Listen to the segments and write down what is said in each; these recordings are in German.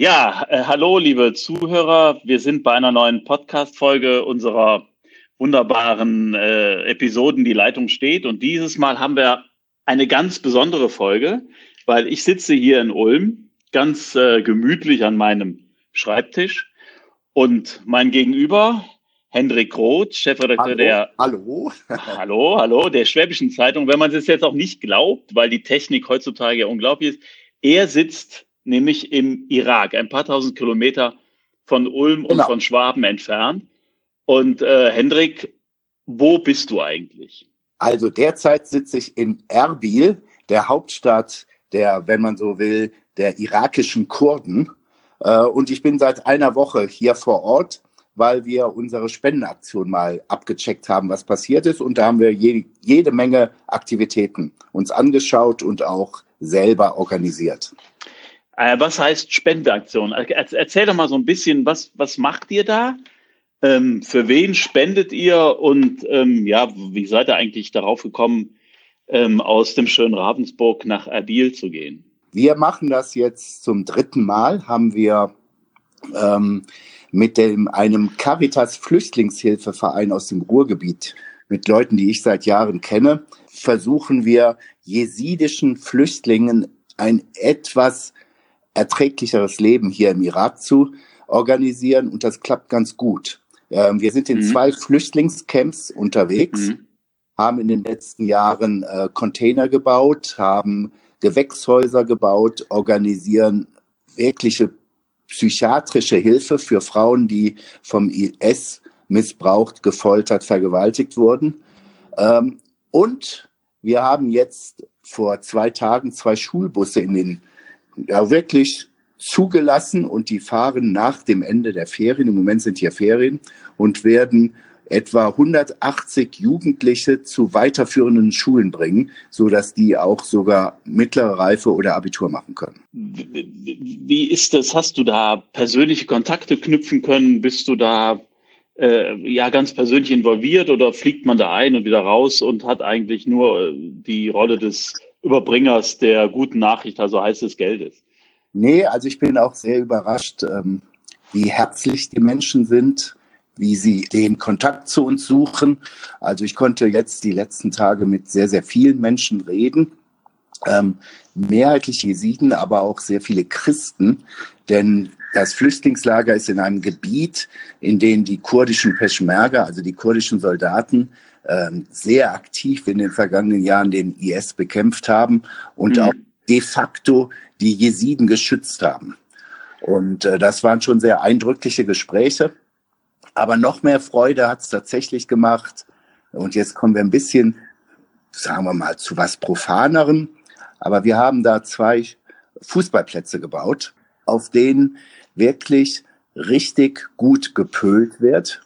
Ja, äh, hallo, liebe Zuhörer. Wir sind bei einer neuen Podcast-Folge unserer wunderbaren äh, Episoden Die Leitung steht. Und dieses Mal haben wir eine ganz besondere Folge, weil ich sitze hier in Ulm ganz äh, gemütlich an meinem Schreibtisch und mein Gegenüber, Hendrik Roth, Chefredakteur hallo, der Hallo. Hallo, hallo, der Schwäbischen Zeitung, wenn man es jetzt auch nicht glaubt, weil die Technik heutzutage ja unglaublich ist. Er sitzt nämlich im Irak, ein paar tausend Kilometer von Ulm genau. und von Schwaben entfernt. Und äh, Hendrik, wo bist du eigentlich? Also derzeit sitze ich in Erbil, der Hauptstadt der, wenn man so will, der irakischen Kurden. Äh, und ich bin seit einer Woche hier vor Ort, weil wir unsere Spendenaktion mal abgecheckt haben, was passiert ist. Und da haben wir je, jede Menge Aktivitäten uns angeschaut und auch selber organisiert. Äh, was heißt Spendeaktion? Erzähl doch mal so ein bisschen, was, was macht ihr da? Ähm, für wen spendet ihr? Und ähm, ja, wie seid ihr eigentlich darauf gekommen, ähm, aus dem schönen Ravensburg nach Erbil zu gehen? Wir machen das jetzt zum dritten Mal, haben wir ähm, mit dem, einem Caritas Flüchtlingshilfeverein aus dem Ruhrgebiet, mit Leuten, die ich seit Jahren kenne, versuchen wir jesidischen Flüchtlingen ein etwas erträglicheres Leben hier im Irak zu organisieren und das klappt ganz gut. Ähm, wir sind in mhm. zwei Flüchtlingscamps unterwegs, mhm. haben in den letzten Jahren äh, Container gebaut, haben Gewächshäuser gebaut, organisieren wirkliche psychiatrische Hilfe für Frauen, die vom IS missbraucht, gefoltert, vergewaltigt wurden. Ähm, und wir haben jetzt vor zwei Tagen zwei Schulbusse in den ja wirklich zugelassen und die fahren nach dem Ende der Ferien, im Moment sind hier Ferien, und werden etwa 180 Jugendliche zu weiterführenden Schulen bringen, so dass die auch sogar mittlere Reife oder Abitur machen können. Wie ist das? Hast du da persönliche Kontakte knüpfen können? Bist du da äh, ja ganz persönlich involviert oder fliegt man da ein und wieder raus und hat eigentlich nur äh, die Rolle des Überbringers der guten Nachricht, also heißt des Geldes? Nee, also ich bin auch sehr überrascht, ähm, wie herzlich die Menschen sind, wie sie den Kontakt zu uns suchen. Also ich konnte jetzt die letzten Tage mit sehr, sehr vielen Menschen reden. Ähm, mehrheitlich Jesiden, aber auch sehr viele Christen, denn das Flüchtlingslager ist in einem Gebiet, in dem die kurdischen Peschmerga, also die kurdischen Soldaten, ähm, sehr aktiv in den vergangenen Jahren den IS bekämpft haben und mhm. auch de facto die Jesiden geschützt haben. Und äh, das waren schon sehr eindrückliche Gespräche. Aber noch mehr Freude hat es tatsächlich gemacht. Und jetzt kommen wir ein bisschen, sagen wir mal, zu was Profaneren. Aber wir haben da zwei Fußballplätze gebaut, auf denen wirklich richtig gut gepölt wird,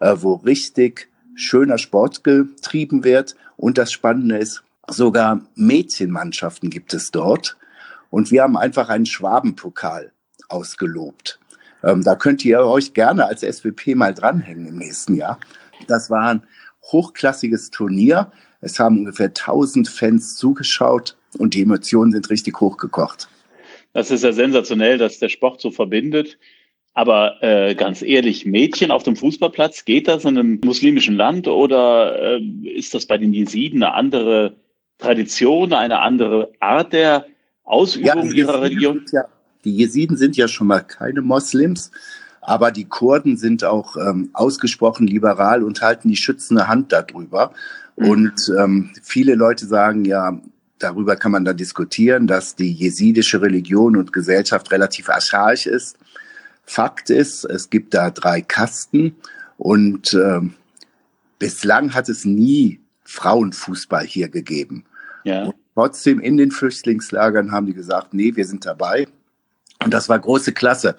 äh, wo richtig schöner Sport getrieben wird. Und das Spannende ist, sogar Mädchenmannschaften gibt es dort. Und wir haben einfach einen Schwabenpokal ausgelobt. Ähm, da könnt ihr euch gerne als SWP mal dranhängen im nächsten Jahr. Das war ein hochklassiges Turnier. Es haben ungefähr 1000 Fans zugeschaut und die Emotionen sind richtig hochgekocht. Das ist ja sensationell, dass der Sport so verbindet. Aber äh, ganz ehrlich, Mädchen auf dem Fußballplatz, geht das in einem muslimischen Land oder äh, ist das bei den Jesiden eine andere Tradition, eine andere Art der Ausübung ja, ihrer Religion? Ja, die Jesiden sind ja schon mal keine Moslems, aber die Kurden sind auch ähm, ausgesprochen liberal und halten die schützende Hand darüber. Mhm. Und ähm, viele Leute sagen ja, darüber kann man da diskutieren, dass die jesidische Religion und Gesellschaft relativ archaisch ist. Fakt ist, es gibt da drei Kasten und äh, bislang hat es nie Frauenfußball hier gegeben. Ja. Und trotzdem in den Flüchtlingslagern haben die gesagt, nee, wir sind dabei. Und das war große Klasse.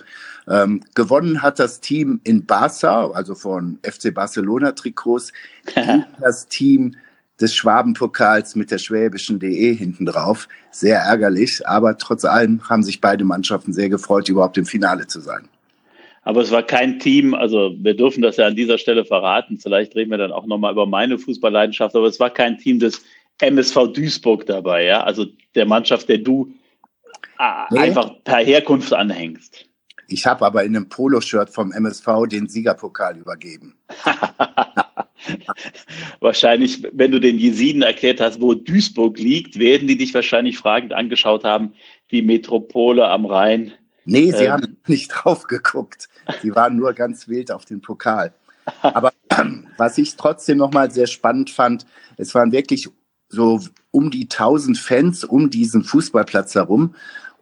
Ähm, gewonnen hat das Team in Barca, also von FC Barcelona Trikots, das Team des Schwabenpokals mit der schwäbischen DE hinten drauf. Sehr ärgerlich, aber trotz allem haben sich beide Mannschaften sehr gefreut, überhaupt im Finale zu sein. Aber es war kein Team, also wir dürfen das ja an dieser Stelle verraten. Vielleicht reden wir dann auch nochmal über meine Fußballleidenschaft, aber es war kein Team des MSV Duisburg dabei, ja. Also der Mannschaft, der du nee. einfach per Herkunft anhängst. Ich habe aber in einem Poloshirt vom MSV den Siegerpokal übergeben. wahrscheinlich, wenn du den Jesiden erklärt hast, wo Duisburg liegt, werden die dich wahrscheinlich fragend angeschaut haben, die Metropole am Rhein. Nee, sie ähm, haben nicht drauf geguckt. Sie waren nur ganz wild auf den Pokal. Aber was ich trotzdem nochmal sehr spannend fand, es waren wirklich so um die 1000 Fans um diesen Fußballplatz herum.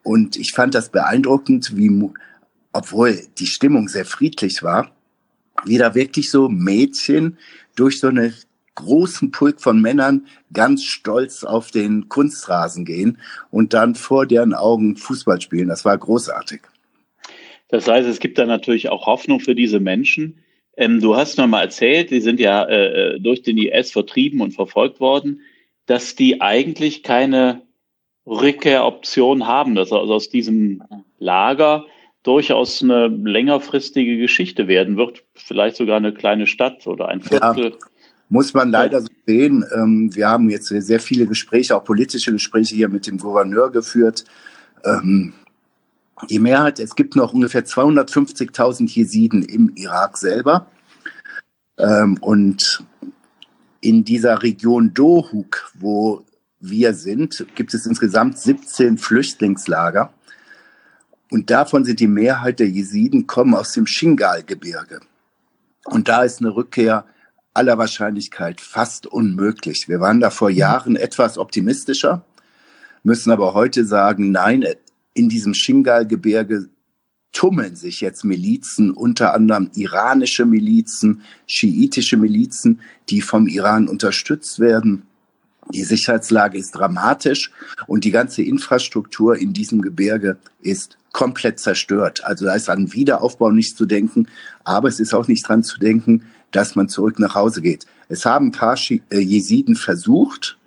Und ich fand das beeindruckend, wie, obwohl die Stimmung sehr friedlich war, wie da wirklich so Mädchen durch so eine großen Pulk von Männern ganz stolz auf den Kunstrasen gehen und dann vor deren Augen Fußball spielen. Das war großartig. Das heißt, es gibt da natürlich auch Hoffnung für diese Menschen. Ähm, du hast mir mal erzählt, die sind ja äh, äh durch den IS vertrieben und verfolgt worden, dass die eigentlich keine Rückkehroption haben, dass also aus diesem Lager durchaus eine längerfristige Geschichte werden wird, vielleicht sogar eine kleine Stadt oder ein Viertel. Ja, muss man leider so sehen. Ähm, wir haben jetzt sehr viele Gespräche, auch politische Gespräche hier mit dem Gouverneur geführt. Ähm, die Mehrheit, es gibt noch ungefähr 250.000 Jesiden im Irak selber. Ähm, und in dieser Region Dohuk, wo wir sind, gibt es insgesamt 17 Flüchtlingslager. Und davon sind die Mehrheit der Jesiden kommen aus dem Shingal-Gebirge. Und da ist eine Rückkehr aller Wahrscheinlichkeit fast unmöglich. Wir waren da vor Jahren etwas optimistischer, müssen aber heute sagen, nein, in diesem Shingal-Gebirge tummeln sich jetzt Milizen, unter anderem iranische Milizen, schiitische Milizen, die vom Iran unterstützt werden. Die Sicherheitslage ist dramatisch und die ganze Infrastruktur in diesem Gebirge ist komplett zerstört. Also da ist an Wiederaufbau nicht zu denken, aber es ist auch nicht dran zu denken, dass man zurück nach Hause geht. Es haben ein paar äh, Jesiden versucht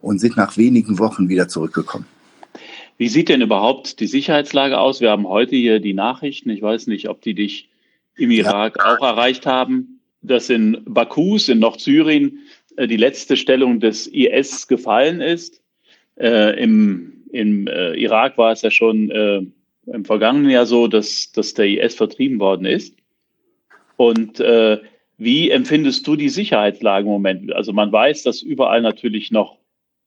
und sind nach wenigen Wochen wieder zurückgekommen. Wie sieht denn überhaupt die Sicherheitslage aus? Wir haben heute hier die Nachrichten. Ich weiß nicht, ob die dich im Irak ja. auch erreicht haben, dass in Bakus in Nordsyrien äh, die letzte Stellung des IS gefallen ist. Äh, Im im äh, Irak war es ja schon äh, im vergangenen Jahr so, dass, dass der IS vertrieben worden ist. Und äh, wie empfindest du die Sicherheitslage im Moment? Also man weiß, dass überall natürlich noch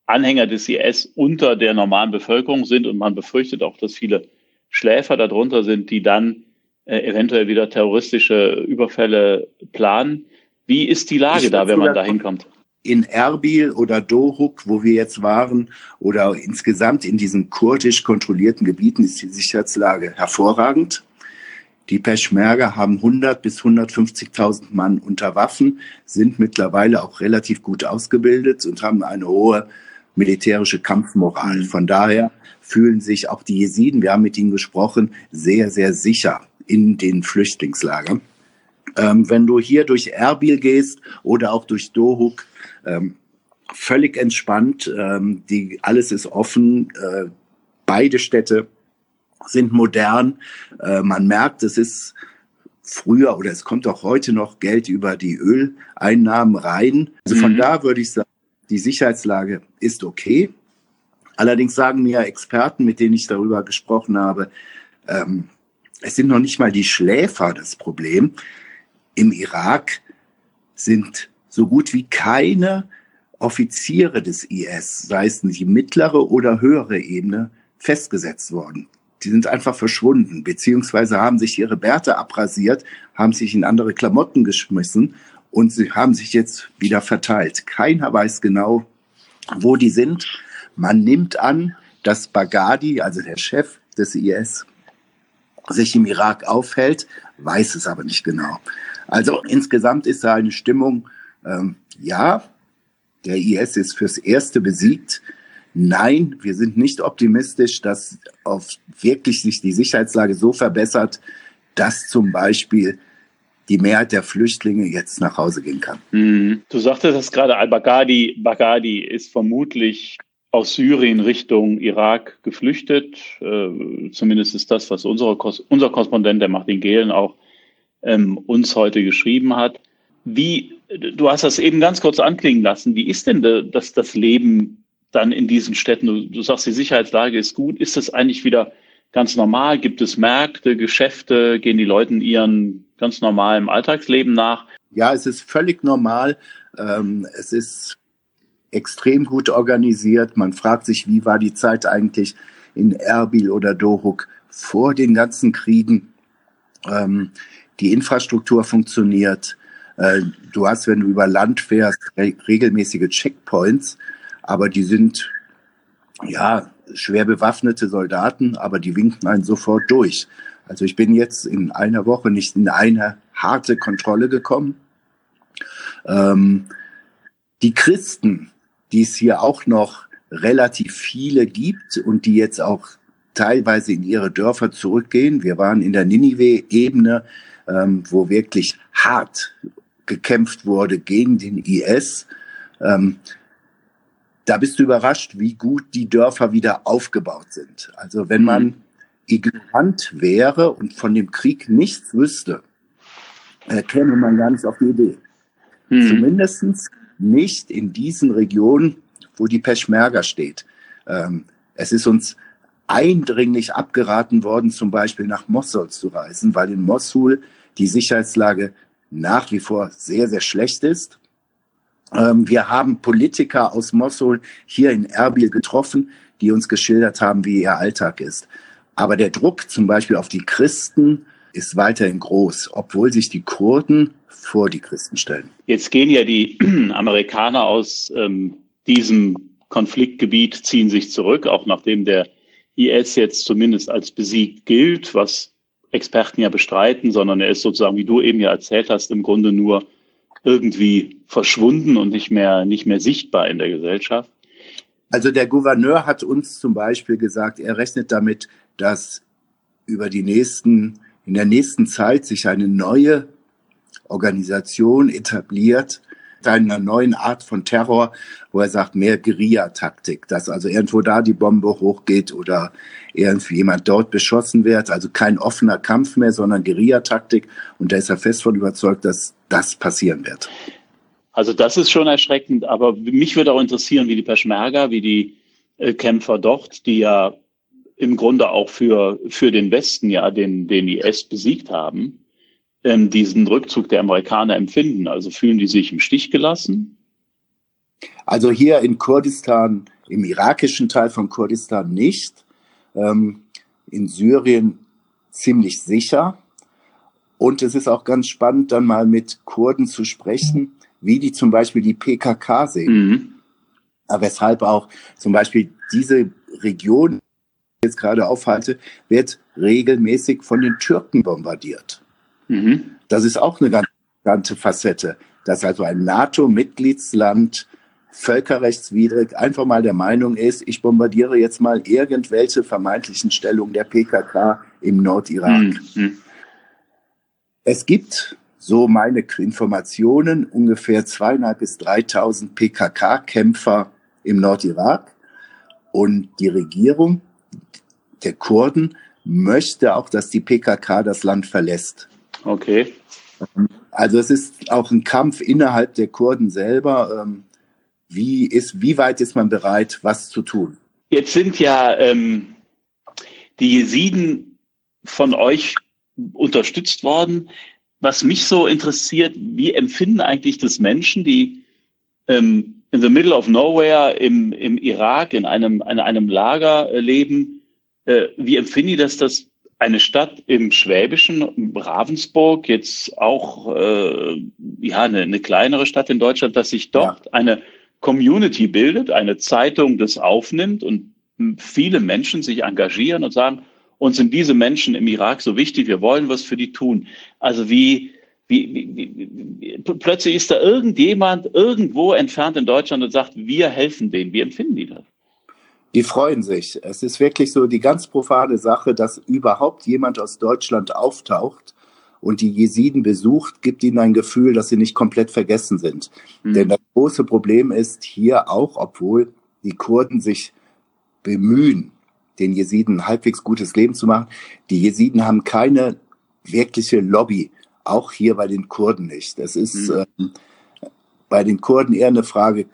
Anhänger des IS unter der normalen Bevölkerung sind und man befürchtet auch, dass viele Schläfer darunter sind, die dann äh, eventuell wieder terroristische Überfälle planen. Wie ist die Lage da, wenn man da hinkommt? In Erbil oder Dohuk, wo wir jetzt waren, oder insgesamt in diesen kurdisch kontrollierten Gebieten ist die Sicherheitslage hervorragend. Die Peschmerga haben 100 bis 150.000 Mann unter Waffen, sind mittlerweile auch relativ gut ausgebildet und haben eine hohe militärische Kampfmoral. Von daher fühlen sich auch die Jesiden, wir haben mit ihnen gesprochen, sehr, sehr sicher in den Flüchtlingslagern. Ähm, wenn du hier durch Erbil gehst oder auch durch Dohuk, ähm, völlig entspannt, ähm, die, alles ist offen, äh, beide Städte sind modern. Äh, man merkt, es ist früher oder es kommt auch heute noch Geld über die Öleinnahmen rein. Also von mhm. da würde ich sagen, die Sicherheitslage ist okay. Allerdings sagen mir Experten, mit denen ich darüber gesprochen habe, ähm, es sind noch nicht mal die Schläfer das Problem. Im Irak sind so gut wie keine Offiziere des IS, sei es die mittlere oder höhere Ebene, festgesetzt worden. Die sind einfach verschwunden, beziehungsweise haben sich ihre Bärte abrasiert, haben sich in andere Klamotten geschmissen und sie haben sich jetzt wieder verteilt. Keiner weiß genau, wo die sind. Man nimmt an, dass Baghdadi, also der Chef des IS, sich im Irak aufhält, weiß es aber nicht genau. Also insgesamt ist da eine Stimmung, ähm, ja, der IS ist fürs Erste besiegt. Nein, wir sind nicht optimistisch, dass auf wirklich sich die Sicherheitslage so verbessert, dass zum Beispiel die Mehrheit der Flüchtlinge jetzt nach Hause gehen kann. Mhm. Du sagtest das gerade, al-Baghdadi Baghdadi ist vermutlich aus Syrien Richtung Irak geflüchtet. Äh, zumindest ist das, was unsere, unser Korrespondent, der Martin Gehlen, auch ähm, uns heute geschrieben hat. Wie, du hast das eben ganz kurz anklingen lassen. Wie ist denn das, das Leben dann in diesen Städten? Du, du sagst, die Sicherheitslage ist gut. Ist das eigentlich wieder ganz normal? Gibt es Märkte, Geschäfte? Gehen die Leute ihren ganz normalen Alltagsleben nach? Ja, es ist völlig normal. Ähm, es ist extrem gut organisiert. Man fragt sich, wie war die Zeit eigentlich in Erbil oder Dohuk vor den ganzen Kriegen? Ähm, die Infrastruktur funktioniert. Äh, du hast, wenn du über Land fährst, re regelmäßige Checkpoints, aber die sind ja schwer bewaffnete Soldaten, aber die winken einen sofort durch. Also ich bin jetzt in einer Woche nicht in eine harte Kontrolle gekommen. Ähm, die Christen, die es hier auch noch relativ viele gibt und die jetzt auch teilweise in ihre Dörfer zurückgehen. Wir waren in der Ninive-Ebene, ähm, wo wirklich hart gekämpft wurde gegen den IS. Ähm, da bist du überrascht, wie gut die Dörfer wieder aufgebaut sind. Also wenn man mhm. ignorant wäre und von dem Krieg nichts wüsste, äh, käme man gar nicht auf die Idee. Mhm. Zumindest nicht in diesen Regionen, wo die Peschmerga steht. Ähm, es ist uns eindringlich abgeraten worden, zum Beispiel nach Mosul zu reisen, weil in Mosul die Sicherheitslage nach wie vor sehr, sehr schlecht ist. Ähm, wir haben Politiker aus Mosul hier in Erbil getroffen, die uns geschildert haben, wie ihr Alltag ist. Aber der Druck zum Beispiel auf die Christen ist weiterhin groß, obwohl sich die Kurden vor die Christen stellen. Jetzt gehen ja die Amerikaner aus ähm, diesem Konfliktgebiet, ziehen sich zurück, auch nachdem der IS jetzt zumindest als besiegt gilt, was Experten ja bestreiten, sondern er ist sozusagen, wie du eben ja erzählt hast, im Grunde nur irgendwie verschwunden und nicht mehr, nicht mehr sichtbar in der Gesellschaft. Also der Gouverneur hat uns zum Beispiel gesagt, er rechnet damit, dass über die nächsten, in der nächsten Zeit sich eine neue Organisation etabliert, einer neuen Art von Terror, wo er sagt, mehr Guerilla-Taktik, dass also irgendwo da die Bombe hochgeht oder irgendwie jemand dort beschossen wird. Also kein offener Kampf mehr, sondern Guerilla-Taktik. Und da ist er fest von überzeugt, dass das passieren wird. Also das ist schon erschreckend, aber mich würde auch interessieren, wie die Peschmerga, wie die äh, Kämpfer dort, die ja im Grunde auch für, für den Westen ja den, den IS besiegt haben, ähm, diesen Rückzug der Amerikaner empfinden. Also fühlen die sich im Stich gelassen? Also hier in Kurdistan, im irakischen Teil von Kurdistan nicht. Ähm, in Syrien ziemlich sicher. Und es ist auch ganz spannend, dann mal mit Kurden zu sprechen, wie die zum Beispiel die PKK sehen. Mhm. Weshalb auch zum Beispiel diese Region, die ich jetzt gerade aufhalte, wird regelmäßig von den Türken bombardiert. Mhm. Das ist auch eine ganz ganze Facette, dass also ein NATO-Mitgliedsland völkerrechtswidrig einfach mal der Meinung ist, ich bombardiere jetzt mal irgendwelche vermeintlichen Stellungen der PKK im Nordirak. Mhm. Es gibt, so meine Informationen, ungefähr zweieinhalb bis 3.000 PKK-Kämpfer im Nordirak und die Regierung der Kurden möchte auch, dass die PKK das Land verlässt. Okay. Also es ist auch ein Kampf innerhalb der Kurden selber. Ähm, wie, ist, wie weit ist man bereit, was zu tun? Jetzt sind ja ähm, die Jesiden von euch unterstützt worden. Was mich so interessiert, wie empfinden eigentlich das Menschen, die ähm, in the middle of nowhere im, im Irak in einem, in einem Lager äh, leben? Äh, wie empfinden die das, dass eine Stadt im Schwäbischen, Ravensburg, jetzt auch äh, ja eine, eine kleinere Stadt in Deutschland, dass sich dort ja. eine Community bildet, eine Zeitung das aufnimmt und viele Menschen sich engagieren und sagen, uns sind diese Menschen im Irak so wichtig, wir wollen was für die tun. Also wie, wie, wie, wie plötzlich ist da irgendjemand irgendwo entfernt in Deutschland und sagt, wir helfen denen. Wie empfinden die das? Die freuen sich. Es ist wirklich so die ganz profane Sache, dass überhaupt jemand aus Deutschland auftaucht und die Jesiden besucht, gibt ihnen ein Gefühl, dass sie nicht komplett vergessen sind. Mhm. Denn das große Problem ist hier auch, obwohl die Kurden sich bemühen, den Jesiden ein halbwegs gutes Leben zu machen, die Jesiden haben keine wirkliche Lobby, auch hier bei den Kurden nicht. Es ist mhm. äh, bei den Kurden eher eine Frage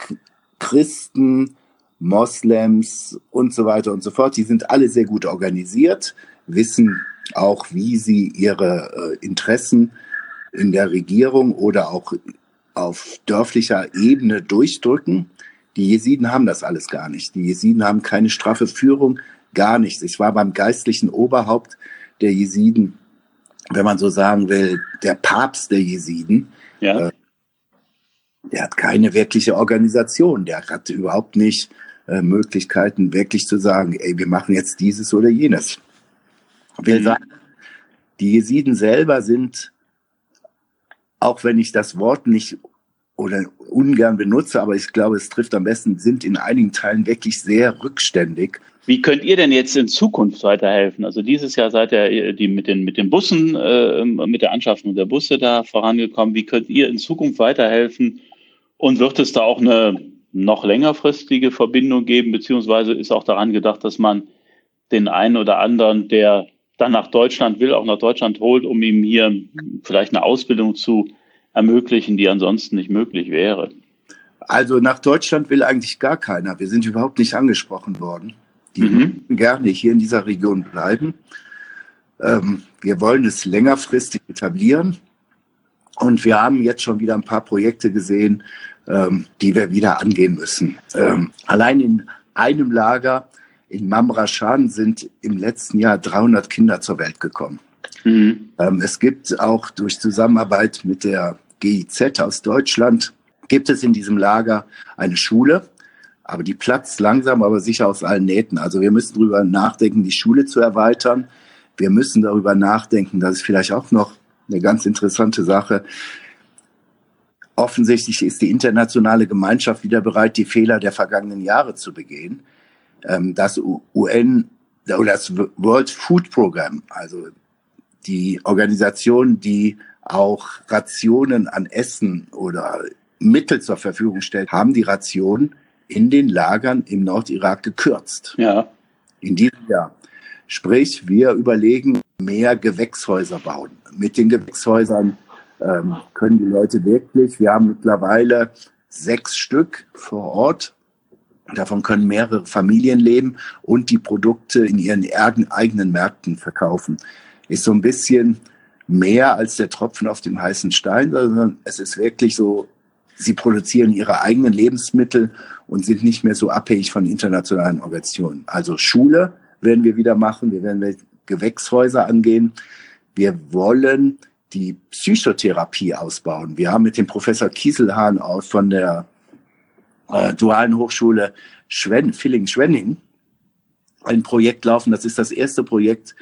Christen, Moslems und so weiter und so fort. Die sind alle sehr gut organisiert, wissen auch, wie sie ihre äh, Interessen in der Regierung oder auch auf dörflicher Ebene durchdrücken. Die Jesiden haben das alles gar nicht. Die Jesiden haben keine straffe Führung, gar nichts. Ich war beim geistlichen Oberhaupt der Jesiden, wenn man so sagen will, der Papst der Jesiden. Ja. Äh, der hat keine wirkliche Organisation. Der hat überhaupt nicht äh, Möglichkeiten, wirklich zu sagen, ey, wir machen jetzt dieses oder jenes. Ich will mhm. sagen, die Jesiden selber sind, auch wenn ich das Wort nicht oder ungern benutze, aber ich glaube, es trifft am besten, sind in einigen Teilen wirklich sehr rückständig. Wie könnt ihr denn jetzt in Zukunft weiterhelfen? Also dieses Jahr seid ihr äh, die mit den, mit den Bussen, äh, mit der Anschaffung der Busse da vorangekommen. Wie könnt ihr in Zukunft weiterhelfen? Und wird es da auch eine noch längerfristige Verbindung geben, beziehungsweise ist auch daran gedacht, dass man den einen oder anderen, der dann nach Deutschland will, auch nach Deutschland holt, um ihm hier vielleicht eine Ausbildung zu ermöglichen, die ansonsten nicht möglich wäre? Also nach Deutschland will eigentlich gar keiner. Wir sind überhaupt nicht angesprochen worden. Die mhm. gerne hier in dieser Region bleiben. Ähm, wir wollen es längerfristig etablieren. Und wir haben jetzt schon wieder ein paar Projekte gesehen, ähm, die wir wieder angehen müssen. Ähm, allein in einem Lager in Mamrashan sind im letzten Jahr 300 Kinder zur Welt gekommen. Mhm. Ähm, es gibt auch durch Zusammenarbeit mit der GIZ aus Deutschland, gibt es in diesem Lager eine Schule, aber die platzt langsam, aber sicher aus allen Nähten. Also wir müssen darüber nachdenken, die Schule zu erweitern. Wir müssen darüber nachdenken, dass es vielleicht auch noch eine ganz interessante Sache. Offensichtlich ist die internationale Gemeinschaft wieder bereit, die Fehler der vergangenen Jahre zu begehen. Ähm, das UN oder das World Food Program, also die Organisation, die auch Rationen an Essen oder Mittel zur Verfügung stellt, haben die Rationen in den Lagern im Nordirak gekürzt. Ja. In diesem Jahr. Sprich, wir überlegen, mehr Gewächshäuser bauen. Mit den Gewächshäusern ähm, können die Leute wirklich, wir haben mittlerweile sechs Stück vor Ort. Davon können mehrere Familien leben und die Produkte in ihren eigenen Märkten verkaufen. Ist so ein bisschen mehr als der Tropfen auf dem heißen Stein, sondern es ist wirklich so, sie produzieren ihre eigenen Lebensmittel und sind nicht mehr so abhängig von internationalen Organisationen. Also Schule werden wir wieder machen, wir werden Gewächshäuser angehen. Wir wollen die Psychotherapie ausbauen. Wir haben mit dem Professor Kieselhahn aus von der äh, Dualen Hochschule Schwen, Villingen-Schwenning ein Projekt laufen. Das ist das erste Projekt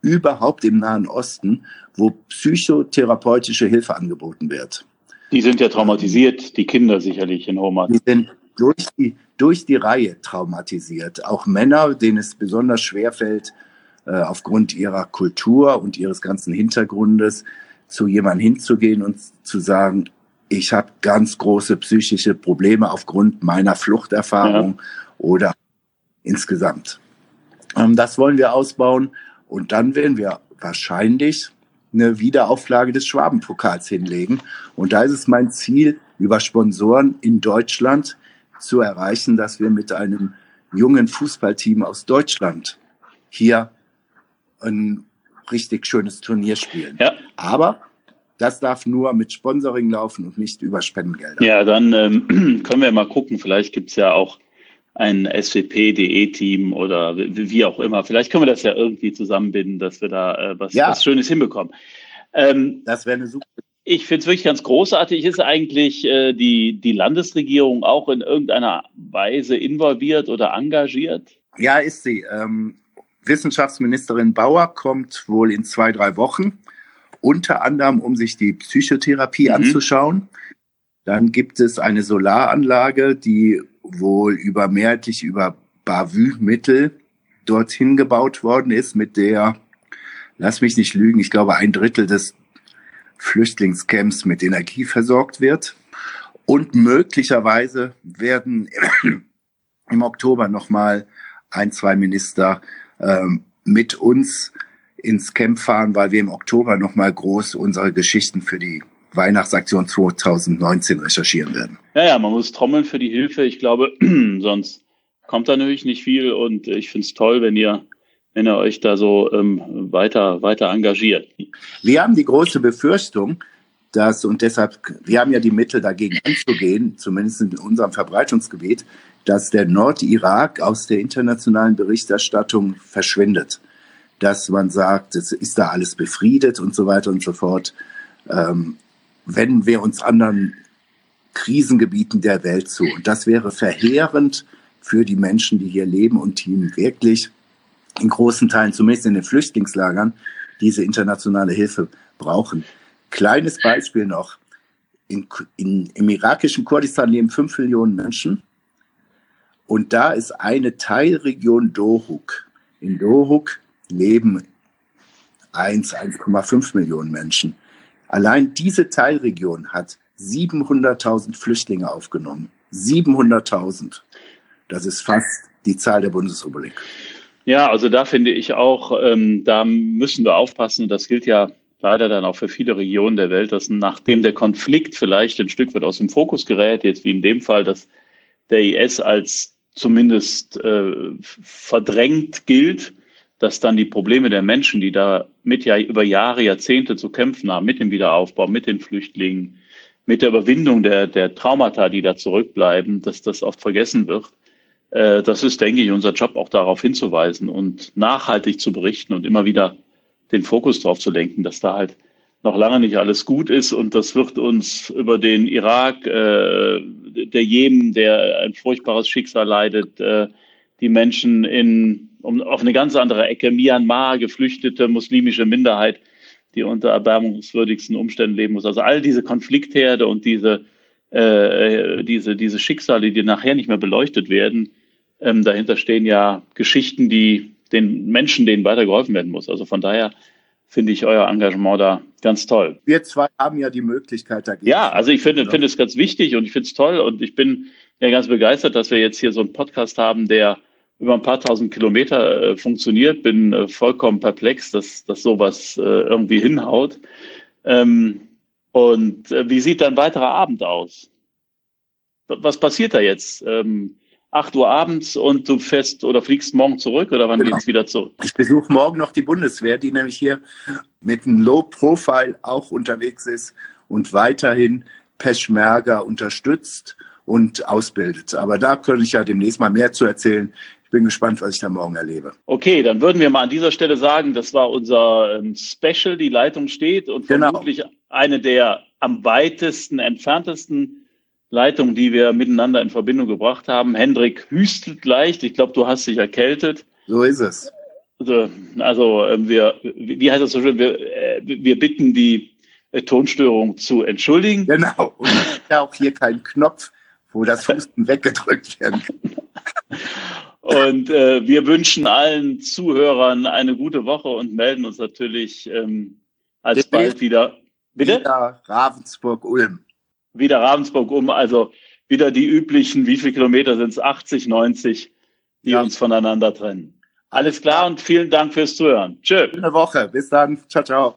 überhaupt im Nahen Osten, wo psychotherapeutische Hilfe angeboten wird. Die sind ja traumatisiert, die Kinder sicherlich in Homer. Die sind durch die, durch die Reihe traumatisiert. Auch Männer, denen es besonders schwer fällt, äh, aufgrund ihrer Kultur und ihres ganzen Hintergrundes zu jemandem hinzugehen und zu sagen, ich habe ganz große psychische Probleme aufgrund meiner Fluchterfahrung ja. oder insgesamt. Ähm, das wollen wir ausbauen und dann werden wir wahrscheinlich eine Wiederauflage des Schwabenpokals hinlegen. Und da ist es mein Ziel, über Sponsoren in Deutschland zu erreichen, dass wir mit einem jungen Fußballteam aus Deutschland hier ein richtig schönes Turnier spielen. Ja. Aber das darf nur mit Sponsoring laufen und nicht über Spendengelder. Ja, dann ähm, können wir mal gucken. Vielleicht gibt's ja auch ein SWP-DE-Team oder wie auch immer. Vielleicht können wir das ja irgendwie zusammenbinden, dass wir da äh, was, ja. was Schönes hinbekommen. Ähm, das wäre eine super. Ich finde es wirklich ganz großartig. Ist eigentlich äh, die, die Landesregierung auch in irgendeiner Weise involviert oder engagiert? Ja, ist sie. Ähm, Wissenschaftsministerin Bauer kommt wohl in zwei, drei Wochen, unter anderem, um sich die Psychotherapie mhm. anzuschauen. Dann gibt es eine Solaranlage, die wohl über mehrheitlich über Bavü-Mittel dorthin gebaut worden ist, mit der, lass mich nicht lügen, ich glaube ein Drittel des Flüchtlingscamps mit Energie versorgt wird. Und möglicherweise werden im Oktober nochmal ein, zwei Minister ähm, mit uns ins Camp fahren, weil wir im Oktober nochmal groß unsere Geschichten für die Weihnachtsaktion 2019 recherchieren werden. Ja, ja, man muss trommeln für die Hilfe. Ich glaube, sonst kommt da natürlich nicht viel und ich finde es toll, wenn ihr, wenn ihr euch da so ähm, weiter, weiter engagiert. Wir haben die große Befürchtung, dass, und deshalb, wir haben ja die Mittel dagegen anzugehen, zumindest in unserem Verbreitungsgebiet, dass der Nordirak aus der internationalen Berichterstattung verschwindet. Dass man sagt, es ist da alles befriedet und so weiter und so fort. Ähm, wenn wir uns anderen Krisengebieten der Welt zu. Und das wäre verheerend für die Menschen, die hier leben und die wirklich in großen Teilen, zumindest in den Flüchtlingslagern, diese internationale Hilfe brauchen. Kleines Beispiel noch. In, in, Im irakischen Kurdistan leben fünf Millionen Menschen. Und da ist eine Teilregion Dohuk. In Dohuk leben 1, 1,5 Millionen Menschen. Allein diese Teilregion hat 700.000 Flüchtlinge aufgenommen. 700.000. Das ist fast die Zahl der Bundesrepublik. Ja, also da finde ich auch, ähm, da müssen wir aufpassen. Das gilt ja leider dann auch für viele Regionen der Welt, dass nachdem der Konflikt vielleicht ein Stück weit aus dem Fokus gerät, jetzt wie in dem Fall, dass der IS als zumindest äh, verdrängt gilt, dass dann die Probleme der Menschen, die da mit ja über Jahre, Jahrzehnte zu kämpfen haben, mit dem Wiederaufbau, mit den Flüchtlingen, mit der Überwindung der, der Traumata, die da zurückbleiben, dass das oft vergessen wird. Äh, das ist, denke ich, unser Job auch darauf hinzuweisen und nachhaltig zu berichten und immer wieder den Fokus darauf zu lenken, dass da halt noch lange nicht alles gut ist und das wird uns über den Irak, äh, der Jemen, der ein furchtbares Schicksal leidet, äh, die Menschen in um, auf eine ganz andere Ecke, Myanmar, geflüchtete muslimische Minderheit, die unter erbärmungswürdigsten Umständen leben muss. Also all diese Konfliktherde und diese, äh, diese, diese Schicksale, die nachher nicht mehr beleuchtet werden, ähm, dahinter stehen ja Geschichten, die den Menschen, denen weitergeholfen werden muss. Also von daher finde ich euer Engagement da ganz toll. Wir zwei haben ja die Möglichkeit dagegen. Ja, also ich finde, finde es ganz wichtig und ich finde es toll und ich bin ja ganz begeistert, dass wir jetzt hier so einen Podcast haben, der über ein paar tausend Kilometer äh, funktioniert. Bin äh, vollkommen perplex, dass, dass sowas äh, irgendwie hinhaut. Ähm, und äh, wie sieht dein weiterer Abend aus? Was passiert da jetzt? Ähm, 8 Uhr abends und du fährst oder fliegst morgen zurück oder wann genau. geht's wieder zurück? Ich besuche morgen noch die Bundeswehr, die nämlich hier mit einem Low Profile auch unterwegs ist und weiterhin Peschmerga unterstützt und ausbildet. Aber da könnte ich ja demnächst mal mehr zu erzählen. Ich bin gespannt, was ich da morgen erlebe. Okay, dann würden wir mal an dieser Stelle sagen, das war unser ähm, Special, die Leitung steht und genau. vermutlich eine der am weitesten entferntesten Leitungen, die wir miteinander in Verbindung gebracht haben. Hendrik hüstelt leicht. Ich glaube, du hast dich erkältet. So ist es. Also, also ähm, wir, wie heißt das so schön? Wir, äh, wir bitten die äh, Tonstörung zu entschuldigen. Genau. Und ja auch hier kein Knopf, wo das Husten weggedrückt werden kann. Und äh, wir wünschen allen Zuhörern eine gute Woche und melden uns natürlich ähm, alsbald wieder. Bitte? Wieder Ravensburg-Ulm wieder Ravensburg um. Also wieder die üblichen, wie viele Kilometer sind es? 80, 90, die ja. uns voneinander trennen. Alles klar und vielen Dank fürs Zuhören. Tschö. Schöne Woche. Bis dann. Ciao, ciao.